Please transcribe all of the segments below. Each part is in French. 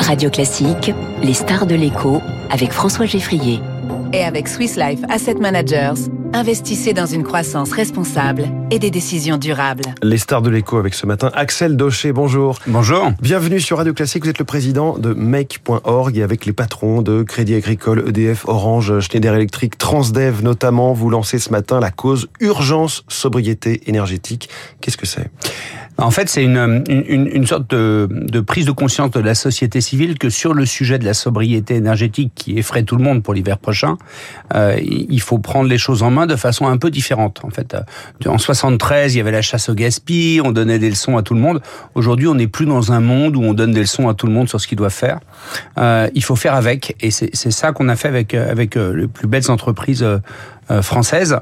Radio Classique, les stars de l'écho avec François Geffrier. Et avec Swiss Life Asset Managers, investissez dans une croissance responsable et des décisions durables. Les stars de l'écho avec ce matin, Axel Docher, bonjour. Bonjour. Bienvenue sur Radio Classique, vous êtes le président de Make.org et avec les patrons de Crédit Agricole, EDF, Orange, Schneider Electric, Transdev notamment, vous lancez ce matin la cause Urgence Sobriété énergétique. Qu'est-ce que c'est? En fait, c'est une, une, une, sorte de, de, prise de conscience de la société civile que sur le sujet de la sobriété énergétique qui effraie tout le monde pour l'hiver prochain, euh, il faut prendre les choses en main de façon un peu différente. En fait, en 73, il y avait la chasse au gaspillage, on donnait des leçons à tout le monde. Aujourd'hui, on n'est plus dans un monde où on donne des leçons à tout le monde sur ce qu'il doit faire. Euh, il faut faire avec, et c'est ça qu'on a fait avec avec euh, les plus belles entreprises euh, françaises,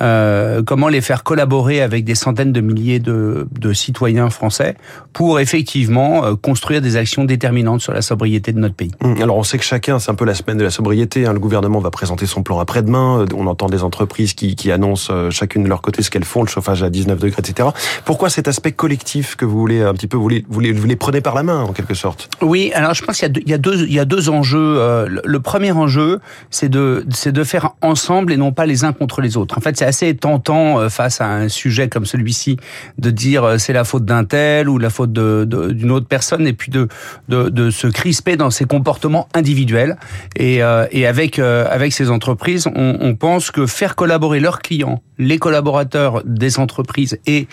euh, comment les faire collaborer avec des centaines de milliers de, de citoyens français pour effectivement euh, construire des actions déterminantes sur la sobriété de notre pays. Hum, alors on sait que chacun, c'est un peu la semaine de la sobriété, hein, le gouvernement va présenter son plan après-demain, on entend des entreprises qui, qui annoncent chacune de leur côté ce qu'elles font, le chauffage à 19 degrés, etc. Pourquoi cet aspect collectif que vous voulez un petit peu, vous les, vous les, vous les prenez par la main en quelque sorte? Oui, alors je pense qu'il y, y, a deux, il y a deux enjeux. le premier enjeu, c'est de, c'est de faire ensemble et non pas les uns contre les autres. En fait, c'est assez tentant euh, face à un sujet comme celui-ci de dire euh, c'est la faute d'un tel ou la faute d'une autre personne et puis de, de, de, se crisper dans ses comportements individuels. Et, euh, et avec, avec ces entreprises, on, on pense que faire collaborer leurs clients, les collaborateurs des entreprises et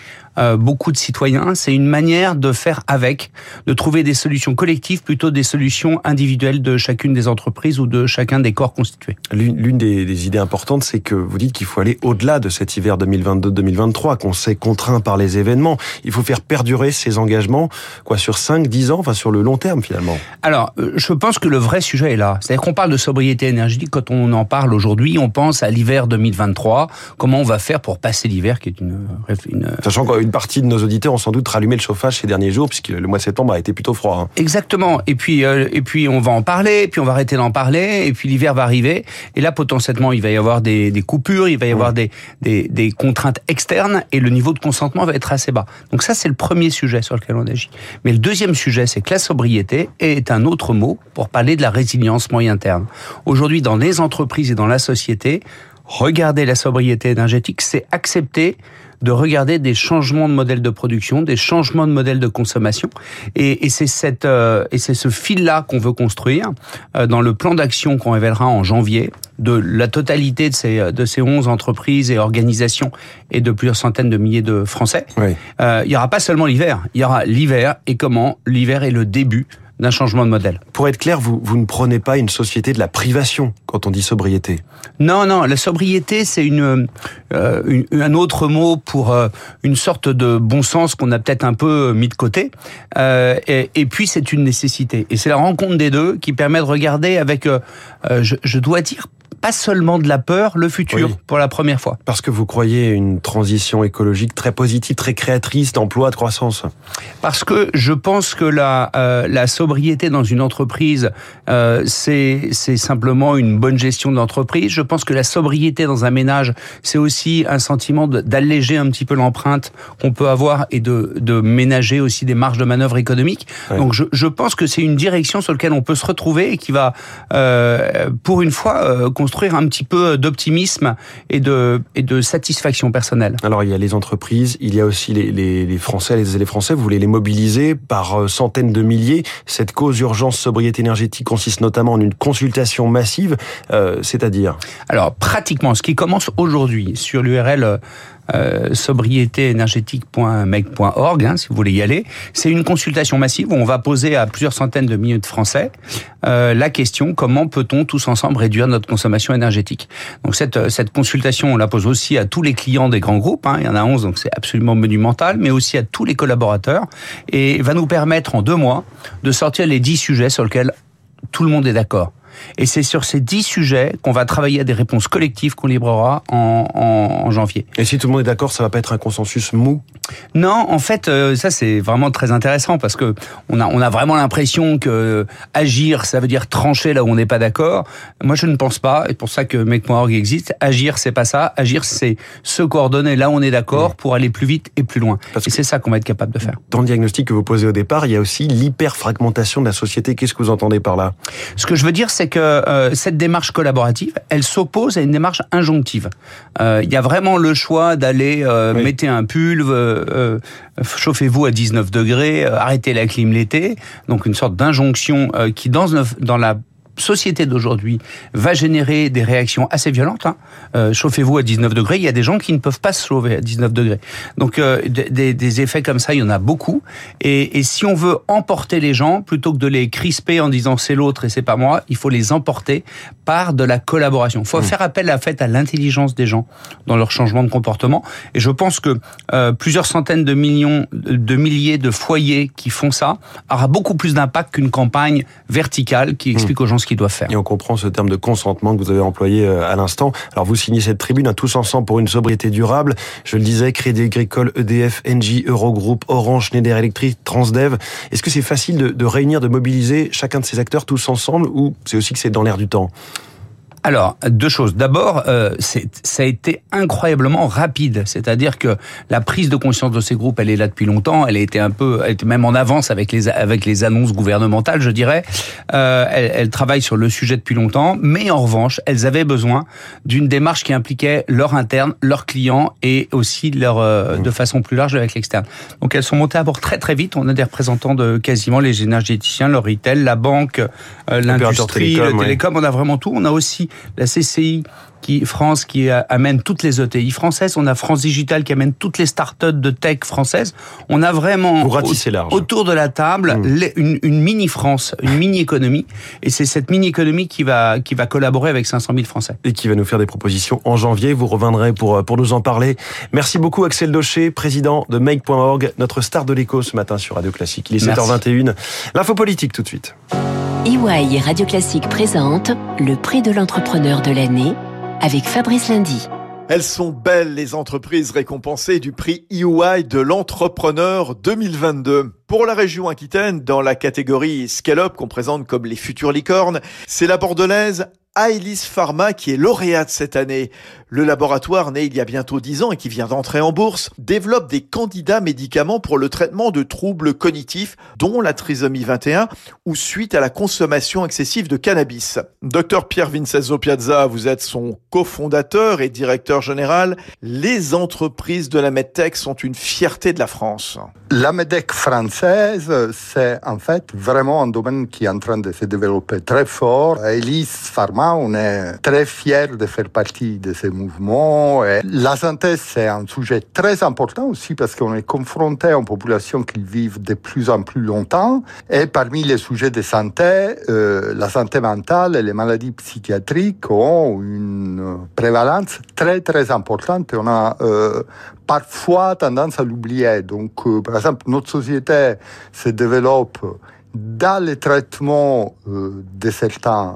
beaucoup de citoyens, c'est une manière de faire avec, de trouver des solutions collectives plutôt des solutions individuelles de chacune des entreprises ou de chacun des corps constitués. L'une des, des idées importantes, c'est que vous dites qu'il faut aller au-delà de cet hiver 2022-2023, qu'on s'est contraint par les événements. Il faut faire perdurer ces engagements, quoi, sur 5, 10 ans, enfin, sur le long terme, finalement. Alors, euh, je pense que le vrai sujet est là. C'est-à-dire qu'on parle de sobriété énergétique, quand on en parle aujourd'hui, on pense à l'hiver 2023, comment on va faire pour passer l'hiver, qui est une, une... Sachant qu'une partie de nos auditeurs ont sans doute rallumé le chauffage ces derniers jours, puisque le mois de septembre a été plutôt froid. Hein. Exactement. Et puis, euh, et puis, on va en parler, puis on va arrêter d'en parler, et puis l'hiver va arriver, et là, potentiellement, il va y avoir des, des coupures il va y avoir des, des, des, contraintes externes et le niveau de consentement va être assez bas. Donc ça, c'est le premier sujet sur lequel on agit. Mais le deuxième sujet, c'est que la sobriété est un autre mot pour parler de la résilience moyen terme. Aujourd'hui, dans les entreprises et dans la société, regarder la sobriété énergétique, c'est accepter de regarder des changements de modèle de production, des changements de modèle de consommation. Et, et c'est cette euh, et c'est ce fil-là qu'on veut construire euh, dans le plan d'action qu'on révélera en janvier de la totalité de ces de ces 11 entreprises et organisations et de plusieurs centaines de milliers de Français. Oui. Euh, il y aura pas seulement l'hiver, il y aura l'hiver et comment l'hiver est le début d'un changement de modèle. Pour être clair, vous, vous ne prenez pas une société de la privation quand on dit sobriété Non, non, la sobriété, c'est une, euh, un autre mot pour euh, une sorte de bon sens qu'on a peut-être un peu mis de côté. Euh, et, et, puis, c'est une nécessité. Et c'est la rencontre des deux qui permet de regarder avec, euh, je, je dois dire, pas seulement de la peur, le futur, oui. pour la première fois. Parce que vous croyez une transition écologique très positive, très créatrice d'emplois, de croissance Parce que je pense que la, euh, la sobriété dans une entreprise, euh, c'est simplement une bonne gestion de l'entreprise. Je pense que la sobriété dans un ménage, c'est aussi un sentiment d'alléger un petit peu l'empreinte qu'on peut avoir et de, de ménager aussi des marges de manœuvre économiques. Oui. Donc je, je pense que c'est une direction sur laquelle on peut se retrouver et qui va, euh, pour une fois, construire un petit peu d'optimisme et de, et de satisfaction personnelle. Alors il y a les entreprises, il y a aussi les, les, les Français, les, les Français, vous voulez les mobiliser par euh, centaines de milliers. Cette cause urgence sobriété énergétique consiste notamment en une consultation massive, euh, c'est-à-dire? Alors pratiquement, ce qui commence aujourd'hui sur l'URL euh, sobriétéénergétique.mec.org, hein, si vous voulez y aller. C'est une consultation massive où on va poser à plusieurs centaines de milliers de Français euh, la question comment peut-on tous ensemble réduire notre consommation énergétique? Donc cette, cette consultation, on la pose aussi à tous les clients des grands groupes, hein, il y en a 11, donc c'est absolument monumental, mais aussi à tous les collaborateurs, et va nous permettre en deux mois de sortir les dix sujets sur lesquels tout le monde est d'accord. Et c'est sur ces dix sujets qu'on va travailler à des réponses collectives qu'on librera en, en, en, janvier. Et si tout le monde est d'accord, ça va pas être un consensus mou? Non, en fait, euh, ça c'est vraiment très intéressant parce que on a, on a vraiment l'impression que agir, ça veut dire trancher là où on n'est pas d'accord. Moi, je ne pense pas. Et pour ça que Make.org existe. Agir, c'est pas ça. Agir, c'est se coordonner là où on est d'accord pour aller plus vite et plus loin. Parce et c'est ça qu'on va être capable de faire. Dans le diagnostic que vous posez au départ, il y a aussi l'hyperfragmentation de la société. Qu'est-ce que vous entendez par là? Ce que je veux dire, c'est que euh, cette démarche collaborative, elle s'oppose à une démarche injonctive. Euh, il y a vraiment le choix d'aller euh, oui. mettez un pull, euh, chauffez-vous à 19 degrés, arrêtez la clim l'été. Donc une sorte d'injonction qui dans, dans la société d'aujourd'hui va générer des réactions assez violentes. Hein. Euh, chauffez-vous à 19 degrés. Il y a des gens qui ne peuvent pas se chauffer à 19 degrés. Donc euh, des, des, effets comme ça, il y en a beaucoup. Et, et, si on veut emporter les gens, plutôt que de les crisper en disant c'est l'autre et c'est pas moi, il faut les emporter par de la collaboration. Il faut mmh. faire appel à, fait, à l'intelligence des gens dans leur changement de comportement. Et je pense que euh, plusieurs centaines de millions, de milliers de foyers qui font ça aura beaucoup plus d'impact qu'une campagne verticale qui explique mmh. aux gens ce qu'ils doivent faire. Et on comprend ce terme de consentement que vous avez employé à l'instant. Alors vous signez cette tribune, hein, tous ensemble pour une sobriété durable. Je le disais, Crédit Agricole, EDF, Engie, Eurogroupe, Orange, Schneider Electric, Transdev. Est-ce que c'est facile de réunir, de mobiliser chacun de ces acteurs tous ensemble ou c'est aussi que c'est dans l'air du temps? Alors, deux choses. D'abord, euh, ça a été incroyablement rapide. C'est-à-dire que la prise de conscience de ces groupes, elle est là depuis longtemps. Elle a été un peu, elle était même en avance avec les avec les annonces gouvernementales, je dirais. Euh, elles, elles travaillent sur le sujet depuis longtemps, mais en revanche, elles avaient besoin d'une démarche qui impliquait leur interne, leurs clients et aussi leur euh, de façon plus large avec l'externe. Donc, elles sont montées à bord très très vite. On a des représentants de quasiment les énergéticiens, le retail, la banque, euh, l'industrie, le télécom. Ouais. On a vraiment tout. On a aussi la CCI qui France qui amène toutes les ETI françaises, on a France Digital qui amène toutes les startups de tech françaises. On a vraiment au, autour de la table mmh. une, une, mini France, une mini économie, et c'est cette mini économie qui va qui va collaborer avec 500 000 Français et qui va nous faire des propositions en janvier. Vous reviendrez pour pour nous en parler. Merci beaucoup Axel Docher, président de Make.org, notre star de l'écho ce matin sur Radio Classique. Il est 7h21. L'info politique tout de suite. EY et Radio Classique présente le prix de l'entrepreneur de l'année avec Fabrice Lundi. Elles sont belles les entreprises récompensées du prix EY de l'entrepreneur 2022. Pour la région Aquitaine, dans la catégorie Scale-up qu'on présente comme les futures licornes, c'est la bordelaise Aelis Pharma qui est lauréate cette année. Le laboratoire né il y a bientôt 10 ans et qui vient d'entrer en bourse développe des candidats médicaments pour le traitement de troubles cognitifs dont la trisomie 21 ou suite à la consommation excessive de cannabis. Docteur Pierre Vincenzo Piazza, vous êtes son cofondateur et directeur général. Les entreprises de la MedTech sont une fierté de la France. La MedTech française, c'est en fait vraiment un domaine qui est en train de se développer très fort. Aelis Pharma, on est très fiers de faire partie de ces mouvements. Et la santé, c'est un sujet très important aussi parce qu'on est confronté à une population qui vit de plus en plus longtemps. Et parmi les sujets de santé, euh, la santé mentale et les maladies psychiatriques ont une prévalence très très importante on a euh, parfois tendance à l'oublier. Donc, euh, par exemple, notre société se développe dans le traitement euh, de certaines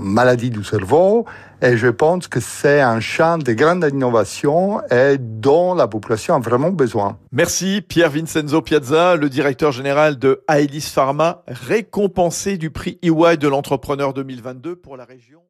maladies du cerveau et je pense que c'est un champ de grande innovation et dont la population a vraiment besoin. Merci Pierre Vincenzo Piazza, le directeur général de Aelis Pharma, récompensé du prix EY de l'entrepreneur 2022 pour la région.